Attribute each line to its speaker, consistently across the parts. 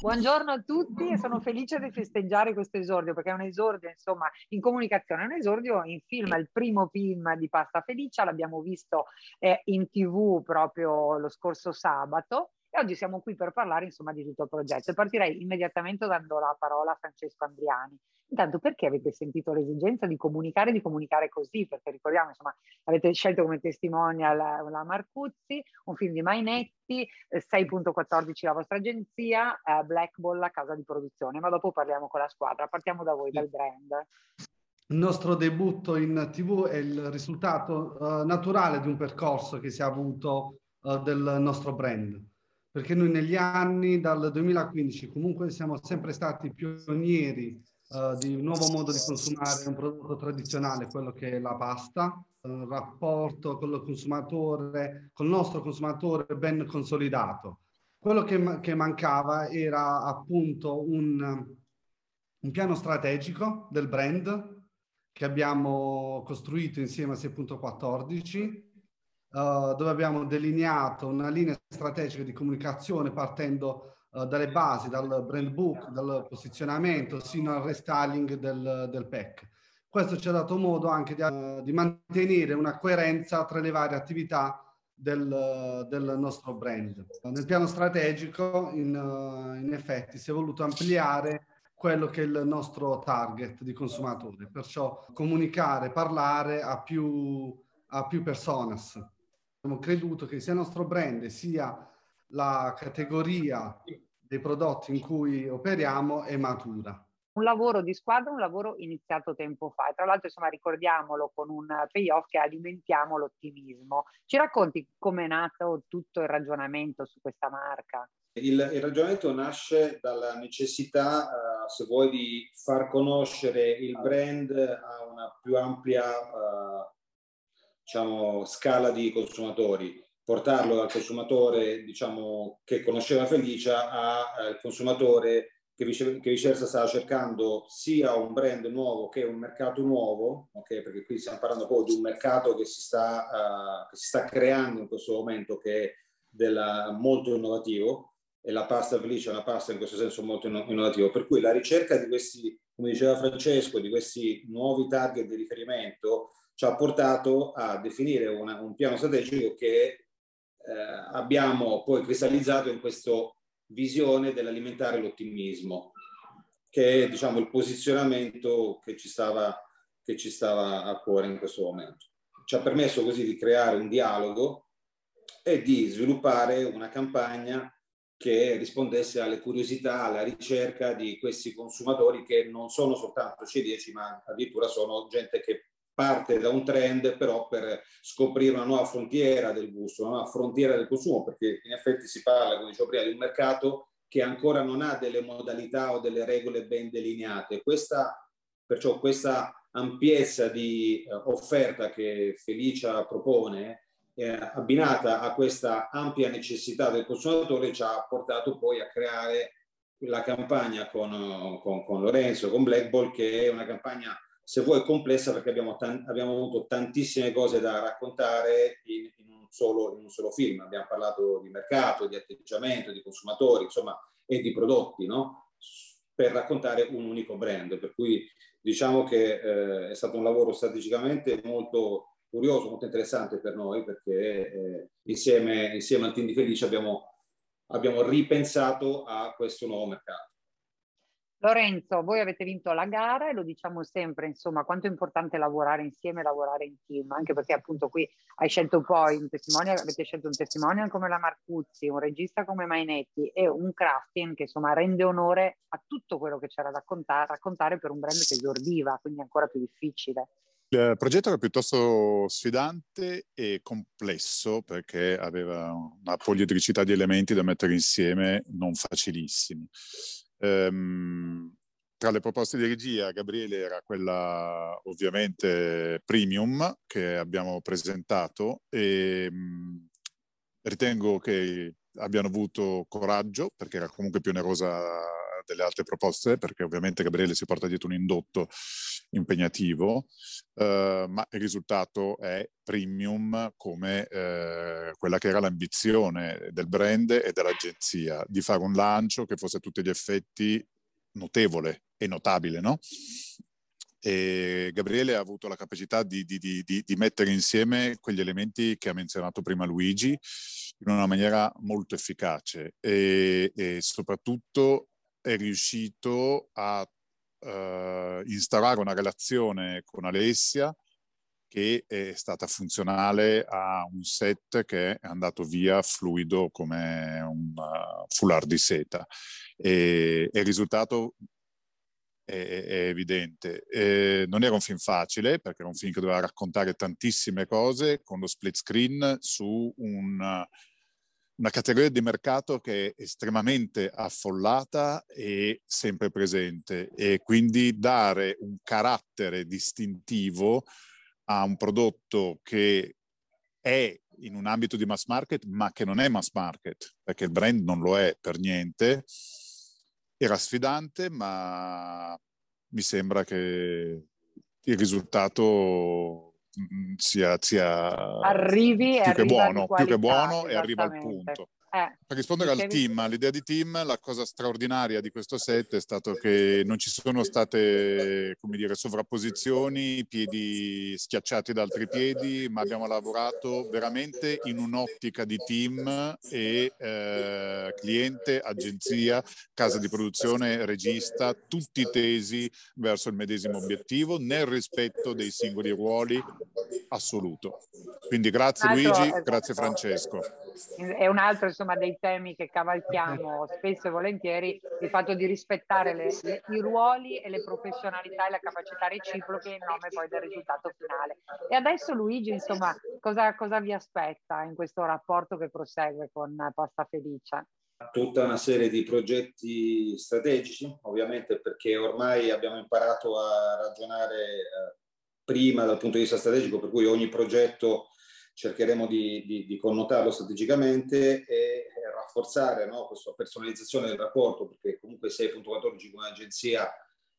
Speaker 1: Buongiorno a tutti e sono felice di festeggiare questo esordio perché è un esordio insomma in comunicazione, è un esordio in film, il primo film di Pasta Felicia, l'abbiamo visto eh, in tv proprio lo scorso sabato e oggi siamo qui per parlare insomma di tutto il progetto e partirei immediatamente dando la parola a Francesco Andriani. Intanto perché avete sentito l'esigenza di comunicare, di comunicare così? Perché ricordiamo, insomma, avete scelto come testimonial la, Marcuzzi, un film di Mainetti, 6.14 la vostra agenzia, eh, Black Ball la casa di produzione, ma dopo parliamo con la squadra. Partiamo da voi, dal brand.
Speaker 2: Il nostro debutto in TV è il risultato uh, naturale di un percorso che si è avuto uh, del nostro brand perché noi negli anni, dal 2015, comunque siamo sempre stati pionieri uh, di un nuovo modo di consumare un prodotto tradizionale, quello che è la pasta, un rapporto con il consumatore, con il nostro consumatore ben consolidato. Quello che, che mancava era appunto un, un piano strategico del brand che abbiamo costruito insieme a 6.14 uh, dove abbiamo delineato una linea strategica di comunicazione partendo uh, dalle basi, dal brand book, dal posizionamento, sino al restyling del, del pack. Questo ci ha dato modo anche di, uh, di mantenere una coerenza tra le varie attività del, del, nostro brand. Nel piano strategico, in, in, effetti, si è voluto ampliare quello che è il nostro target di consumatore, perciò comunicare, parlare a più, a più personas abbiamo creduto che sia il nostro brand sia la categoria dei prodotti in cui operiamo è matura.
Speaker 1: Un lavoro di squadra, un lavoro iniziato tempo fa e tra l'altro insomma ricordiamolo con un payoff che alimentiamo l'ottimismo. Ci racconti come è nato tutto il ragionamento su questa marca?
Speaker 3: Il, il ragionamento nasce dalla necessità, uh, se vuoi, di far conoscere il brand a una più ampia uh, diciamo, scala di consumatori, portarlo dal consumatore diciamo, che conosceva Felicia al eh, consumatore che, vice, che viceversa stava cercando sia un brand nuovo che un mercato nuovo, okay? perché qui stiamo parlando poi di un mercato che si sta, uh, che si sta creando in questo momento che è della, molto innovativo e la pasta felice è una pasta in questo senso molto innovativa. Per cui la ricerca di questi, come diceva Francesco, di questi nuovi target di riferimento ci ha portato a definire una, un piano strategico che eh, abbiamo poi cristallizzato in questa visione dell'alimentare l'ottimismo, che è diciamo, il posizionamento che ci, stava, che ci stava a cuore in questo momento. Ci ha permesso così di creare un dialogo e di sviluppare una campagna che rispondesse alle curiosità, alla ricerca di questi consumatori che non sono soltanto celiaci, ma addirittura sono gente che parte da un trend però per scoprire una nuova frontiera del gusto, una nuova frontiera del consumo, perché in effetti si parla, come dicevo prima, di un mercato che ancora non ha delle modalità o delle regole ben delineate. Questa, perciò questa ampiezza di eh, offerta che Felicia propone, eh, abbinata a questa ampia necessità del consumatore, ci ha portato poi a creare la campagna con, con, con Lorenzo, con Black Ball, che è una campagna se vuoi complessa perché abbiamo, tan- abbiamo avuto tantissime cose da raccontare in, in, un solo, in, un solo, film. Abbiamo parlato di mercato, di atteggiamento, di consumatori, insomma, e di prodotti, no? Per raccontare un unico brand. Per cui diciamo che eh, è stato un lavoro strategicamente molto curioso, molto interessante per noi perché eh, insieme, insieme al team di Felice abbiamo, abbiamo ripensato a questo nuovo mercato.
Speaker 1: Lorenzo, voi avete vinto la gara e lo diciamo sempre, insomma, quanto è importante lavorare insieme, lavorare in team, anche perché appunto qui hai scelto poi un testimonial, avete scelto un testimonial come la Marcuzzi, un regista come Mainetti e un crafting che insomma rende onore a tutto quello che c'era da raccontare, raccontare per un brand che esordiva, quindi ancora più difficile.
Speaker 4: Il progetto era piuttosto sfidante e complesso perché aveva una poliedricità di elementi da mettere insieme non facilissimi. Um, tra le proposte di regia, Gabriele era quella ovviamente premium che abbiamo presentato e um, ritengo che abbiano avuto coraggio perché era comunque più onerosa delle altre proposte, perché ovviamente Gabriele si porta dietro un indotto impegnativo, eh, ma il risultato è premium come eh, quella che era l'ambizione del brand e dell'agenzia, di fare un lancio che fosse a tutti gli effetti notevole e notabile, no? E Gabriele ha avuto la capacità di, di, di, di, mettere insieme quegli elementi che ha menzionato prima Luigi in una maniera molto efficace e, e soprattutto è riuscito a uh, instaurare una relazione con Alessia che è stata funzionale a un set che è andato via fluido come un uh, foulard di seta e, e il risultato è, è evidente. E non era un film facile perché era un film che doveva raccontare tantissime cose con lo split screen su un, una categoria di mercato che è estremamente affollata e sempre presente e quindi dare un carattere distintivo a un prodotto che è in un ambito di mass market ma che non è mass market perché il brand non lo è per niente era sfidante, ma mi sembra che il risultato mm, sia, sia
Speaker 1: arrivi
Speaker 4: più,
Speaker 1: che
Speaker 4: buono,
Speaker 1: più
Speaker 4: che buono e arriva al punto.
Speaker 1: Eh,
Speaker 4: per rispondere al team, all'idea di team, la cosa straordinaria di questo set è stato che non ci sono state, come dire, sovrapposizioni, piedi schiacciati da altri piedi, ma abbiamo lavorato veramente in un'ottica di team e eh, cliente, agenzia, casa di produzione, regista, tutti tesi verso il medesimo obiettivo nel rispetto dei singoli ruoli assoluto. Quindi grazie Luigi, grazie Francesco.
Speaker 1: È un altro insomma, dei temi che cavalchiamo spesso e volentieri, il fatto di rispettare le, le, i ruoli e le professionalità e la capacità reciproche in nome poi del risultato finale. E adesso Luigi, insomma, cosa, cosa vi aspetta in questo rapporto che prosegue con Pasta Felice?
Speaker 3: tutta una serie di progetti strategici, ovviamente perché ormai abbiamo imparato a ragionare eh, prima dal punto di vista strategico, per cui ogni progetto cercheremo di, di, di connotarlo strategicamente e rafforzare no, questa personalizzazione del rapporto, perché comunque 6.14 come agenzia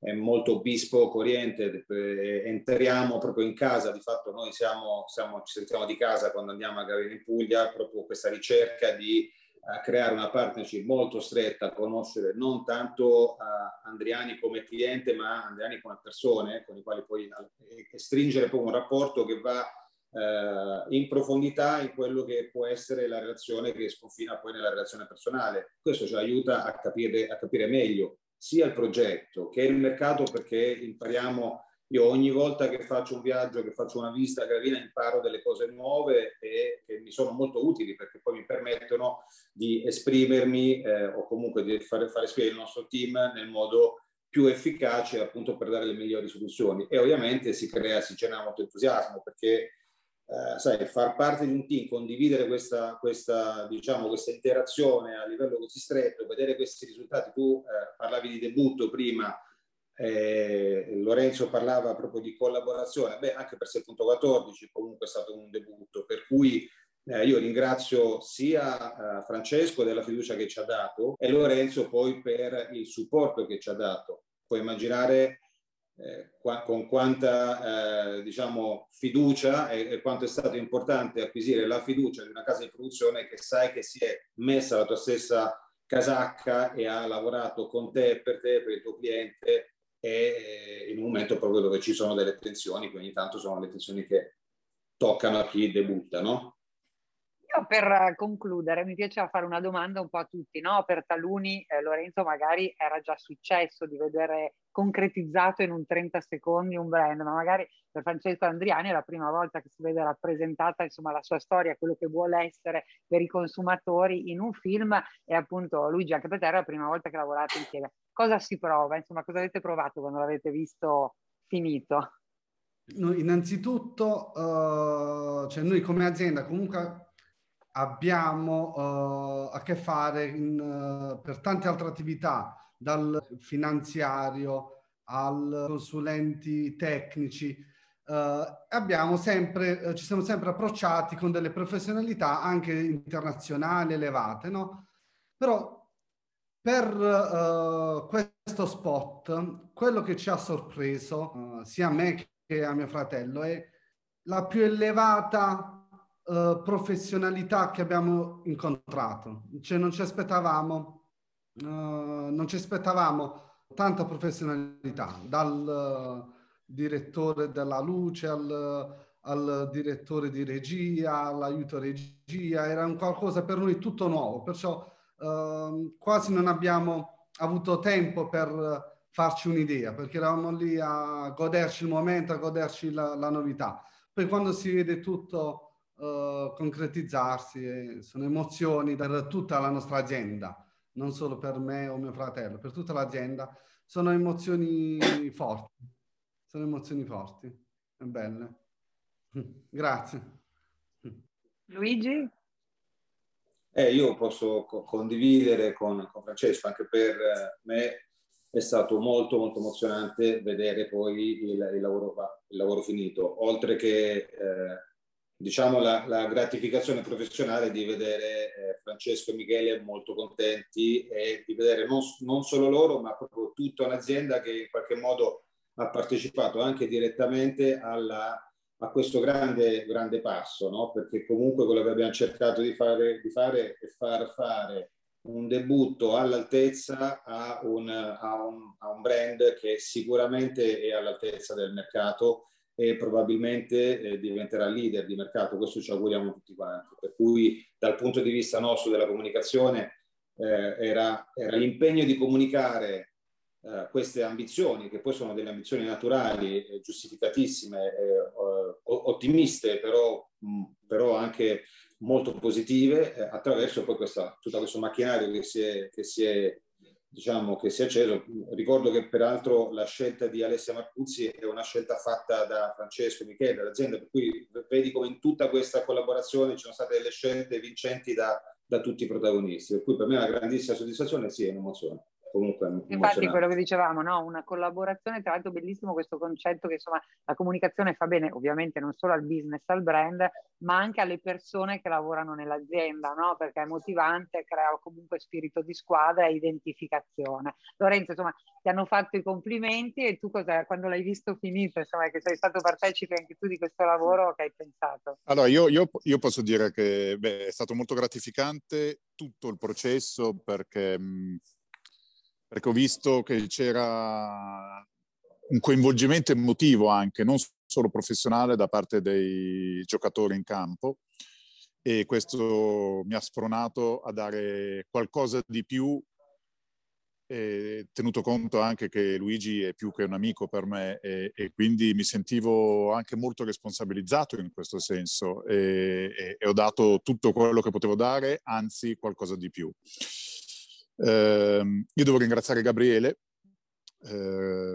Speaker 3: è molto bespoke, oriente, entriamo proprio in casa, di fatto noi siamo, siamo, ci sentiamo di casa quando andiamo a Gravina in Puglia, proprio questa ricerca di uh, creare una partnership molto stretta, conoscere non tanto uh, Andriani come cliente, ma Andriani come persone, con i quali poi uh, stringere poi un rapporto che va eh, in profondità in quello che può essere la relazione che sconfina poi nella relazione personale. Questo ci aiuta a capire, a capire meglio sia il progetto che il mercato perché impariamo io ogni volta che faccio un viaggio, che faccio una visita a Gravina, imparo delle cose nuove e che mi sono molto utili perché poi mi permettono di esprimermi eh, o comunque di fare, fare esprimere il nostro team nel modo più efficace appunto per dare le migliori soluzioni. E ovviamente si crea, si genera molto entusiasmo perché eh, sai, far parte di un team, condividere questa, questa, diciamo, questa interazione a livello così stretto, vedere questi risultati. Tu eh, parlavi di debutto prima, eh, Lorenzo parlava proprio di collaborazione, beh, anche per 6.14 comunque è stato un debutto, per cui eh, io ringrazio sia eh, Francesco della fiducia che ci ha dato e Lorenzo poi per il supporto che ci ha dato. Puoi immaginare eh, qua, con quanta eh, diciamo, fiducia e, e, quanto è stato importante acquisire la fiducia di una casa di produzione che sai che si è messa la tua stessa casacca e ha lavorato con te, per te, per il tuo cliente e in un momento proprio dove ci sono delle tensioni, ogni tanto sono le tensioni che toccano a chi debutta, no?
Speaker 1: Io per concludere mi piaceva fare una domanda un po' a tutti, no? Per taluni eh, Lorenzo magari era già successo di vedere concretizzato in un 30 secondi un brand, ma magari per Francesco Andriani è la prima volta che si vede rappresentata insomma la sua storia, quello che vuole essere per i consumatori in un film e appunto Luigi anche per te è la prima volta che lavorate insieme. Cosa si prova? Insomma, cosa avete provato quando l'avete visto finito?
Speaker 2: Noi, innanzitutto, uh, cioè noi come azienda comunque abbiamo uh, a che fare in, uh, per tante altre attività, dal finanziario al consulenti tecnici. Uh, abbiamo sempre, ci siamo sempre approcciati con delle professionalità anche internazionali elevate, no? Però per questo questo spot, quello che ci ha sorpreso, uh, sia a me che a mio fratello, è la più elevata uh, professionalità che abbiamo incontrato. Cioè non ci aspettavamo, uh, non ci aspettavamo tanta professionalità, dal direttore della luce al, al direttore di regia, all'aiuto regia, era un qualcosa per noi tutto nuovo, perciò uh, quasi non abbiamo avuto tempo per farci un'idea, perché eravamo lì a goderci il momento, a goderci la, la novità. Poi quando si vede tutto uh, concretizzarsi, eh, sono emozioni per tutta la nostra azienda, non solo per me o mio fratello, per tutta l'azienda, sono emozioni forti, sono emozioni forti e belle. Grazie.
Speaker 1: Luigi?
Speaker 3: Eh, io posso co- condividere con, con, Francesco, anche per me è stato molto molto emozionante vedere poi il, il, lavoro, il lavoro, finito, oltre che eh, diciamo la, la, gratificazione professionale di vedere eh, Francesco e Michele molto contenti e di vedere non, non solo loro, ma proprio tutta un'azienda che in qualche modo ha partecipato anche direttamente alla a questo grande, grande passo, no? perché comunque quello che abbiamo cercato di fare, di fare è far fare un debutto all'altezza a un, a, un, a un, brand che sicuramente è all'altezza del mercato e probabilmente eh, diventerà leader di mercato, questo ci auguriamo tutti quanti. Per cui dal punto di vista nostro della comunicazione eh, era, era l'impegno di comunicare eh, queste ambizioni, che poi sono delle ambizioni naturali, eh, giustificatissime, eh, ottimiste, però, mh, però, anche molto positive, eh, attraverso poi questa, tutto questo macchinario che si è, che si è diciamo che si è acceso. Ricordo che peraltro la scelta di Alessia Marcuzzi è una scelta fatta da Francesco Michele, dall'azienda, per cui vedi come in tutta questa collaborazione ci sono state delle scelte vincenti da, da tutti i protagonisti, per cui per me è una grandissima soddisfazione e sì, è un'emozione comunque
Speaker 1: infatti quello che dicevamo no? una collaborazione tra l'altro bellissimo questo concetto che insomma la comunicazione fa bene ovviamente non solo al business al brand ma anche alle persone che lavorano nell'azienda no? perché è motivante crea comunque spirito di squadra e identificazione Lorenzo insomma ti hanno fatto i complimenti e tu cosa, quando l'hai visto finito insomma che sei stato partecipe anche tu di questo lavoro che hai pensato
Speaker 4: allora io, io, io posso dire che beh, è stato molto gratificante tutto il processo perché mh, perché ho visto che c'era un coinvolgimento emotivo anche, non solo professionale da parte dei giocatori in campo e questo mi ha spronato a dare qualcosa di più eh, tenuto conto anche che Luigi è più che un amico per me e, e quindi mi sentivo anche molto responsabilizzato in questo senso e, e, e ho dato tutto quello che potevo dare, anzi qualcosa di più. Eh, io devo ringraziare Gabriele, eh,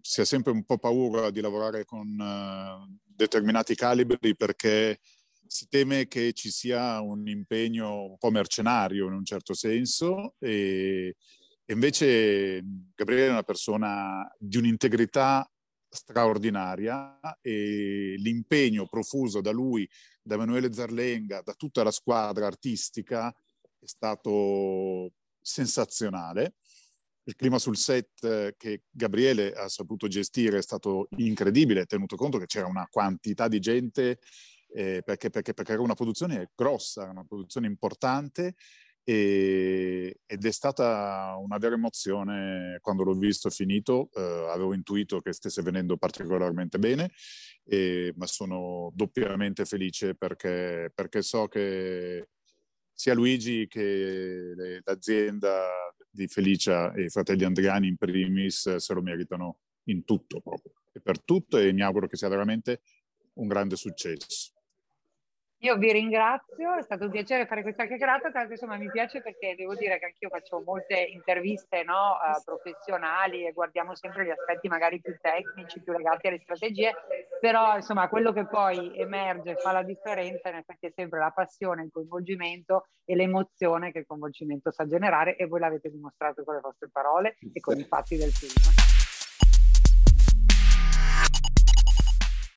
Speaker 4: si ha sempre un po' paura di lavorare con uh, determinati calibri perché si teme che ci sia un impegno un po' mercenario in un certo senso e, e invece Gabriele è una persona di un'integrità straordinaria e l'impegno profuso da lui, da Emanuele Zarlenga, da tutta la squadra artistica è stato sensazionale. Il clima sul set eh, che Gabriele ha saputo gestire è stato incredibile, tenuto conto che c'era una quantità di gente, eh, perché, perché, perché, era una produzione grossa, una produzione importante e, ed è stata una vera emozione quando l'ho visto finito. Eh, avevo intuito che stesse venendo particolarmente bene, e, ma sono doppiamente felice perché, perché so che sia Luigi che l'azienda di Felicia e fratelli Andriani in primis se lo meritano in tutto proprio e per tutto e mi auguro che sia veramente un grande successo.
Speaker 1: Io vi ringrazio, è stato un piacere fare questa chiacchierata, l'altro insomma mi piace perché devo dire che anch'io faccio molte interviste no, uh, professionali e guardiamo sempre gli aspetti magari più tecnici, più legati alle strategie, però insomma quello che poi emerge, fa la differenza in effetti è sempre la passione, il coinvolgimento e l'emozione che il coinvolgimento sa generare e voi l'avete dimostrato con le vostre parole e con i fatti del film.